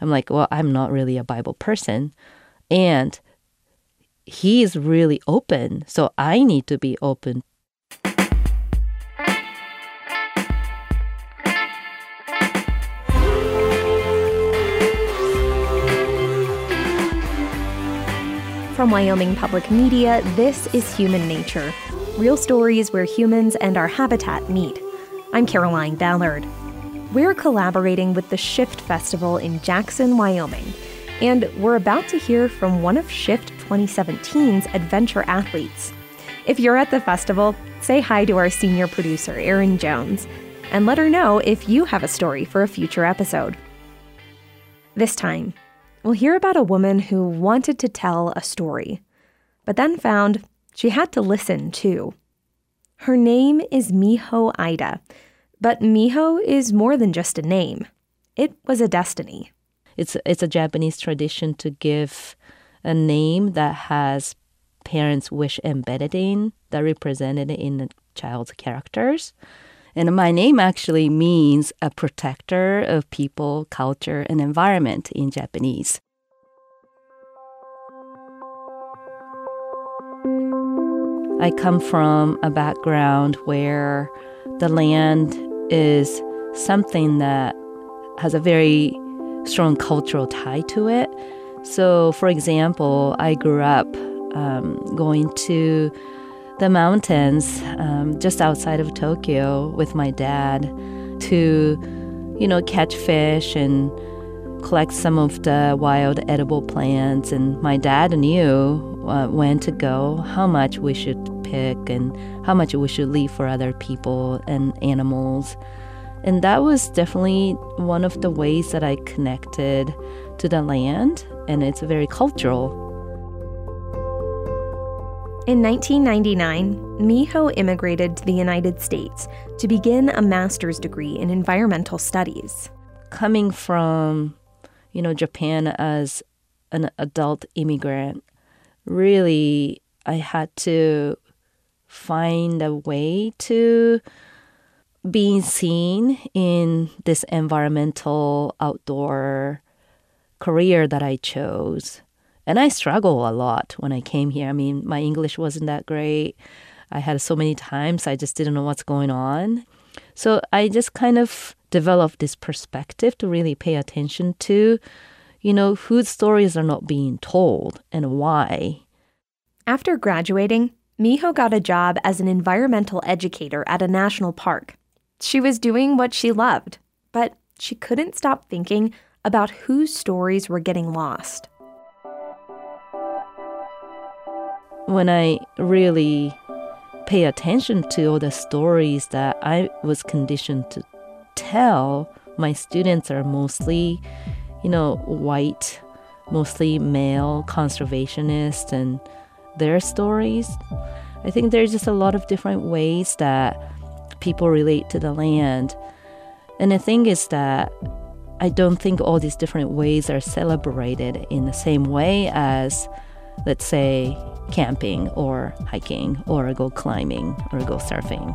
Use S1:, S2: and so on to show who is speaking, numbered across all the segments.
S1: I'm like, well, I'm not really a Bible person. And he is really open. So I need to be open.
S2: From Wyoming Public Media, this is Human Nature real stories where humans and our habitat meet. I'm Caroline Ballard. We're collaborating with the Shift Festival in Jackson, Wyoming, and we're about to hear from one of Shift 2017's adventure athletes. If you're at the festival, say hi to our senior producer, Erin Jones, and let her know if you have a story for a future episode. This time, we'll hear about a woman who wanted to tell a story, but then found she had to listen too. Her name is Miho Aida, but Miho is more than just a name. It was a destiny.
S1: It's it's a Japanese tradition to give a name that has parents' wish embedded in, that represented in the child's characters. And my name actually means a protector of people, culture, and environment in Japanese. I come from a background where the land is something that has a very strong cultural tie to it. So, for example, I grew up um, going to the mountains um, just outside of Tokyo with my dad to, you know, catch fish and collect some of the wild edible plants. And my dad knew uh, when to go, how much we should pick, and how much we should leave for other people and animals. And that was definitely one of the ways that I connected to the land, and it's very cultural.
S2: In 1999, Miho immigrated to the United States to begin a master's degree in environmental studies.
S1: Coming from, you know, Japan as an adult immigrant, really I had to find a way to being seen in this environmental outdoor career that I chose. And I struggle a lot when I came here. I mean, my English wasn't that great. I had so many times I just didn't know what's going on. So I just kind of developed this perspective to really pay attention to, you know, whose stories are not being told and why.
S2: After graduating, Miho got a job as an environmental educator at a national park. She was doing what she loved, but she couldn't stop thinking about whose stories were getting lost.
S1: When I really pay attention to all the stories that I was conditioned to tell, my students are mostly, you know, white, mostly male conservationists and their stories. I think there's just a lot of different ways that people relate to the land. And the thing is that I don't think all these different ways are celebrated in the same way as, let's say, camping or hiking or go climbing or go surfing.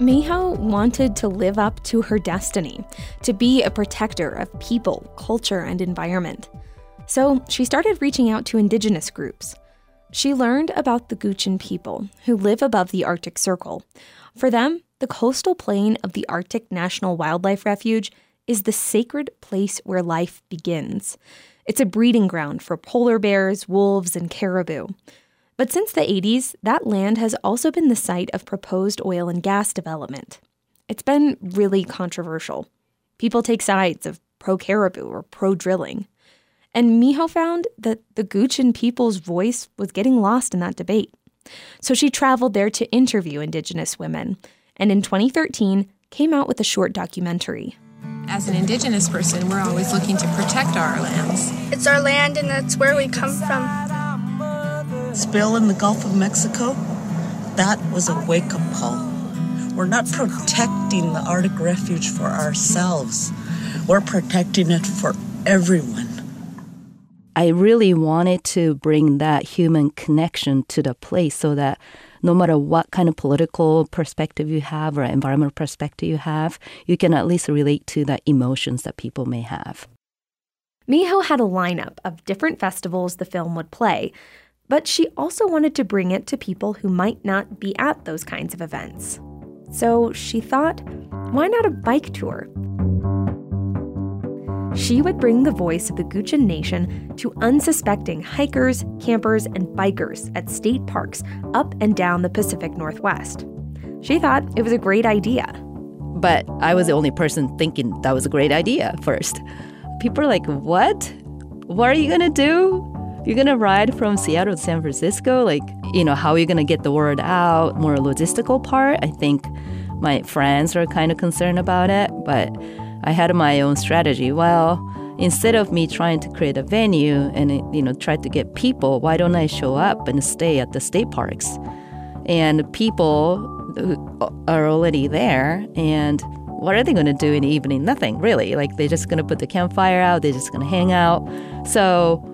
S2: Miho wanted to live up to her destiny, to be a protector of people, culture, and environment. So she started reaching out to indigenous groups. She learned about the Gwich'in people who live above the Arctic Circle. For them, the coastal plain of the Arctic National Wildlife Refuge is the sacred place where life begins. It's a breeding ground for polar bears, wolves, and caribou. But since the 80s, that land has also been the site of proposed oil and gas development. It's been really controversial. People take sides of pro caribou or pro drilling. And Miho found that the Gwich'in people's voice was getting lost in that debate. So she traveled there to interview Indigenous women, and in 2013 came out with a short documentary.
S3: As an Indigenous person, we're always looking to protect our lands.
S4: It's our land and that's where we come from.
S5: Spill in the Gulf of Mexico, that was a wake up call. We're not protecting the Arctic Refuge for ourselves, we're protecting it for everyone.
S1: I really wanted to bring that human connection to the place so that no matter what kind of political perspective you have or environmental perspective you have, you can at least relate to the emotions that people may have.
S2: Miho had a lineup of different festivals the film would play, but she also wanted to bring it to people who might not be at those kinds of events. So she thought, why not a bike tour? She would bring the voice of the Gwich'in Nation to unsuspecting hikers, campers, and bikers at state parks up and down the Pacific Northwest. She thought it was a great idea.
S1: But I was the only person thinking that was a great idea first. People are like, What? What are you gonna do? You're gonna ride from Seattle to San Francisco? Like, you know, how are you gonna get the word out? More logistical part. I think my friends are kind of concerned about it, but I had my own strategy. Well, instead of me trying to create a venue and you know try to get people, why don't I show up and stay at the state parks? And people are already there and what are they going to do in the evening? Nothing really. Like they're just going to put the campfire out, they're just going to hang out. So,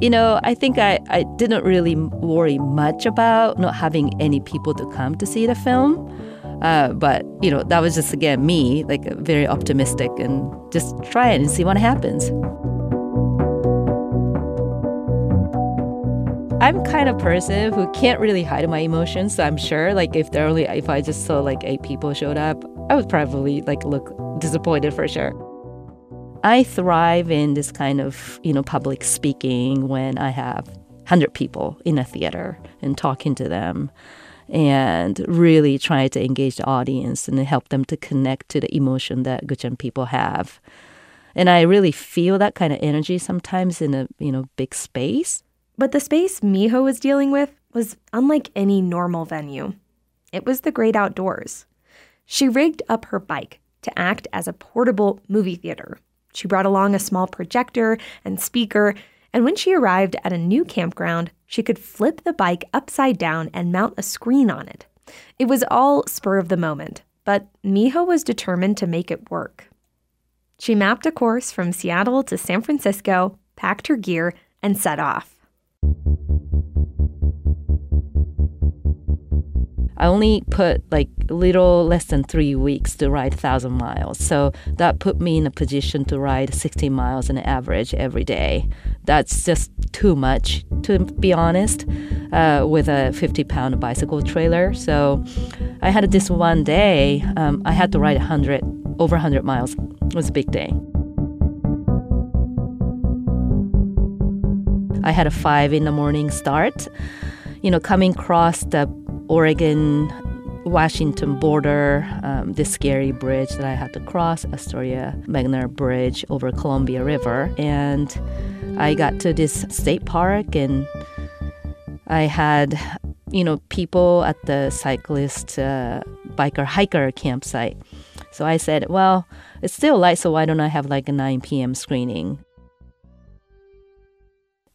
S1: you know, I think I, I didn't really worry much about not having any people to come to see the film. Uh, but you know, that was just again me, like very optimistic, and just try it and see what happens. I'm kind of person who can't really hide my emotions. So I'm sure, like, if there only if I just saw like eight people showed up, I would probably like look disappointed for sure. I thrive in this kind of you know public speaking when I have hundred people in a theater and talking to them and really try to engage the audience and help them to connect to the emotion that Gwich'in people have. And I really feel that kind of energy sometimes in a you know big space.
S2: But the space Miho was dealing with was unlike any normal venue. It was the great outdoors. She rigged up her bike to act as a portable movie theater. She brought along a small projector and speaker, and when she arrived at a new campground, she could flip the bike upside down and mount a screen on it. It was all spur of the moment, but Miho was determined to make it work. She mapped a course from Seattle to San Francisco, packed her gear, and set off.
S1: I only put like a little less than three weeks to ride 1,000 miles. So that put me in a position to ride 60 miles on average every day. That's just too much, to be honest, uh, with a 50 pound bicycle trailer. So I had this one day, um, I had to ride 100, over 100 miles. It was a big day. I had a five in the morning start. You know, coming across the Oregon Washington border, um, this scary bridge that I had to cross, Astoria Megler Bridge over Columbia River. And I got to this state park and I had, you know, people at the cyclist, uh, biker, hiker campsite. So I said, well, it's still light, so why don't I have like a 9 p.m. screening?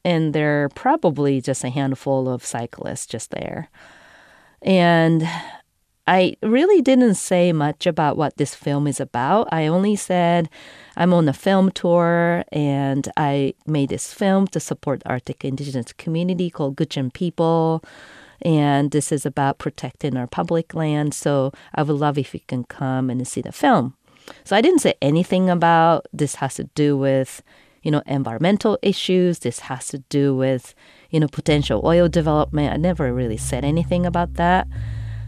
S1: And there are probably just a handful of cyclists just there. And I really didn't say much about what this film is about. I only said I'm on a film tour and I made this film to support Arctic indigenous community called Gwich'in People. And this is about protecting our public land. So I would love if you can come and see the film. So I didn't say anything about this has to do with, you know, environmental issues. This has to do with you know, potential oil development. I never really said anything about that.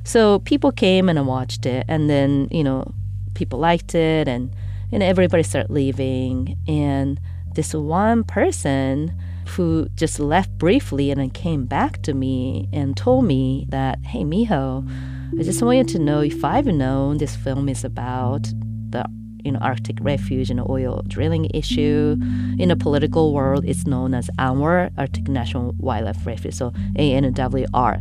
S1: So people came and I watched it, and then you know, people liked it, and and everybody started leaving. And this one person who just left briefly and then came back to me and told me that, hey, Miho, I just want you to know if I've known this film is about you know, Arctic refuge and oil drilling issue. In the political world, it's known as ANWR, Arctic National Wildlife Refuge, so ANWR.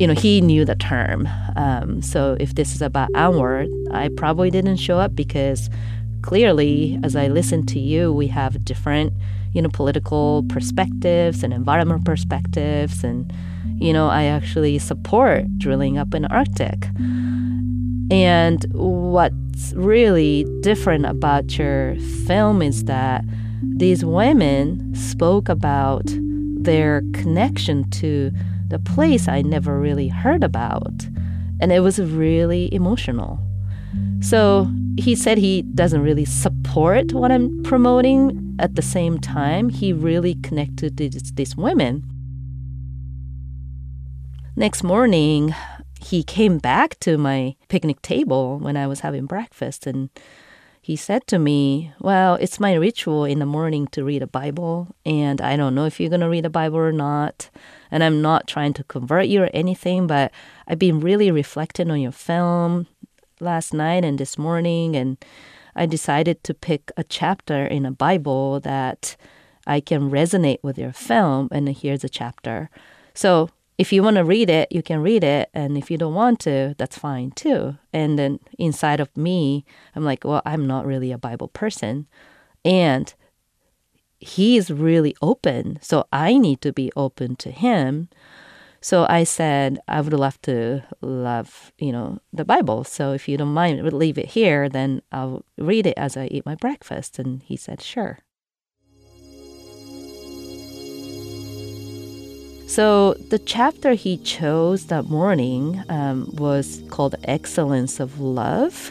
S1: You know, he knew the term. Um, so if this is about ANWR, I probably didn't show up because clearly, as I listen to you, we have different, you know, political perspectives and environmental perspectives. And, you know, I actually support drilling up in Arctic. And what's really different about your film is that these women spoke about their connection to the place I never really heard about. And it was really emotional. So he said he doesn't really support what I'm promoting. At the same time, he really connected to these, these women. Next morning, he came back to my picnic table when I was having breakfast and he said to me, Well, it's my ritual in the morning to read a Bible, and I don't know if you're going to read a Bible or not. And I'm not trying to convert you or anything, but I've been really reflecting on your film last night and this morning, and I decided to pick a chapter in a Bible that I can resonate with your film, and here's a chapter. So if you want to read it, you can read it. And if you don't want to, that's fine too. And then inside of me, I'm like, well, I'm not really a Bible person. And he is really open. So I need to be open to him. So I said, I would love to love, you know, the Bible. So if you don't mind, leave it here, then I'll read it as I eat my breakfast. And he said, sure. So the chapter he chose that morning um, was called Excellence of Love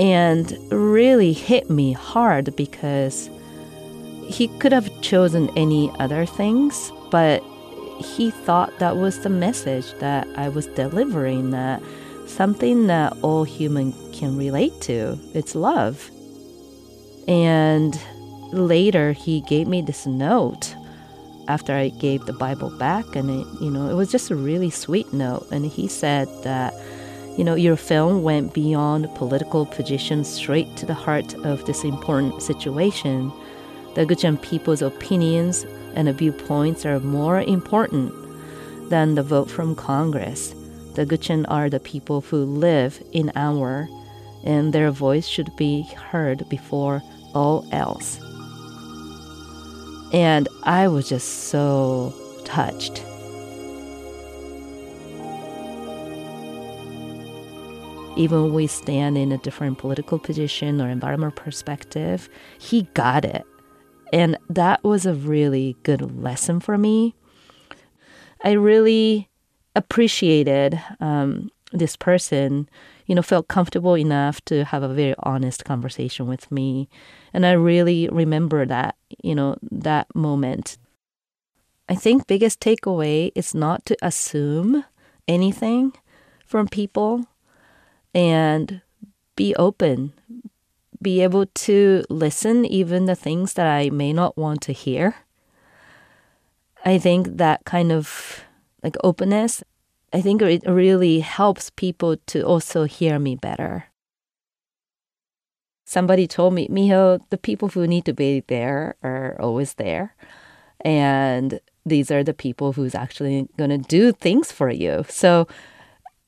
S1: and really hit me hard because he could have chosen any other things, but he thought that was the message that I was delivering that something that all human can relate to. It's love. And later he gave me this note after I gave the Bible back, and it, you know, it was just a really sweet note. And he said that, you know, your film went beyond political position straight to the heart of this important situation. The Gwich'in people's opinions and viewpoints are more important than the vote from Congress. The Gwich'in are the people who live in our, and their voice should be heard before all else. And I was just so touched. Even when we stand in a different political position or environmental perspective, he got it. And that was a really good lesson for me. I really appreciated um, this person you know, felt comfortable enough to have a very honest conversation with me. And I really remember that, you know, that moment. I think biggest takeaway is not to assume anything from people and be open, be able to listen even the things that I may not want to hear. I think that kind of like openness I think it really helps people to also hear me better. Somebody told me, Miho, the people who need to be there are always there. And these are the people who's actually going to do things for you. So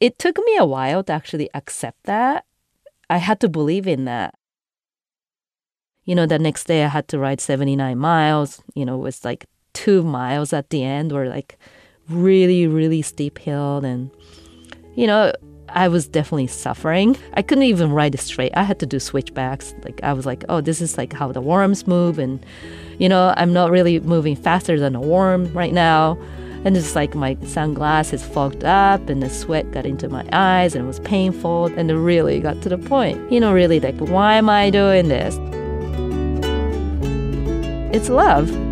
S1: it took me a while to actually accept that. I had to believe in that. You know, the next day I had to ride 79 miles. You know, it was like two miles at the end or like really, really steep hill. And, you know, I was definitely suffering. I couldn't even ride it straight. I had to do switchbacks. Like, I was like, oh, this is like how the worms move. And, you know, I'm not really moving faster than a worm right now. And it's like my sunglasses fogged up and the sweat got into my eyes and it was painful. And it really got to the point, you know, really like, why am I doing this? It's love.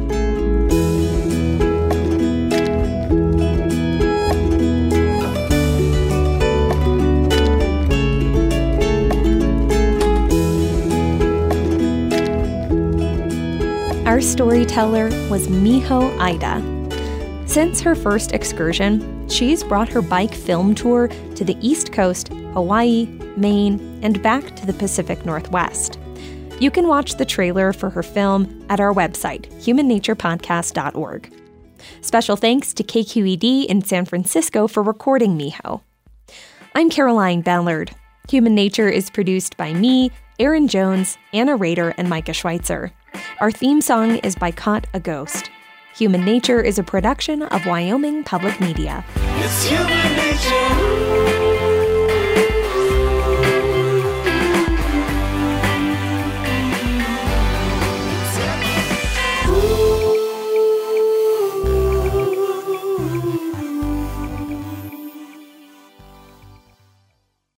S2: Our storyteller was Miho Aida. Since her first excursion, she's brought her bike film tour to the East Coast, Hawaii, Maine, and back to the Pacific Northwest. You can watch the trailer for her film at our website, humannaturepodcast.org. Special thanks to KQED in San Francisco for recording Miho. I'm Caroline Ballard. Human Nature is produced by me, Erin Jones, Anna Rader, and Micah Schweitzer. Our theme song is by Caught a Ghost. Human Nature is a production of Wyoming Public Media.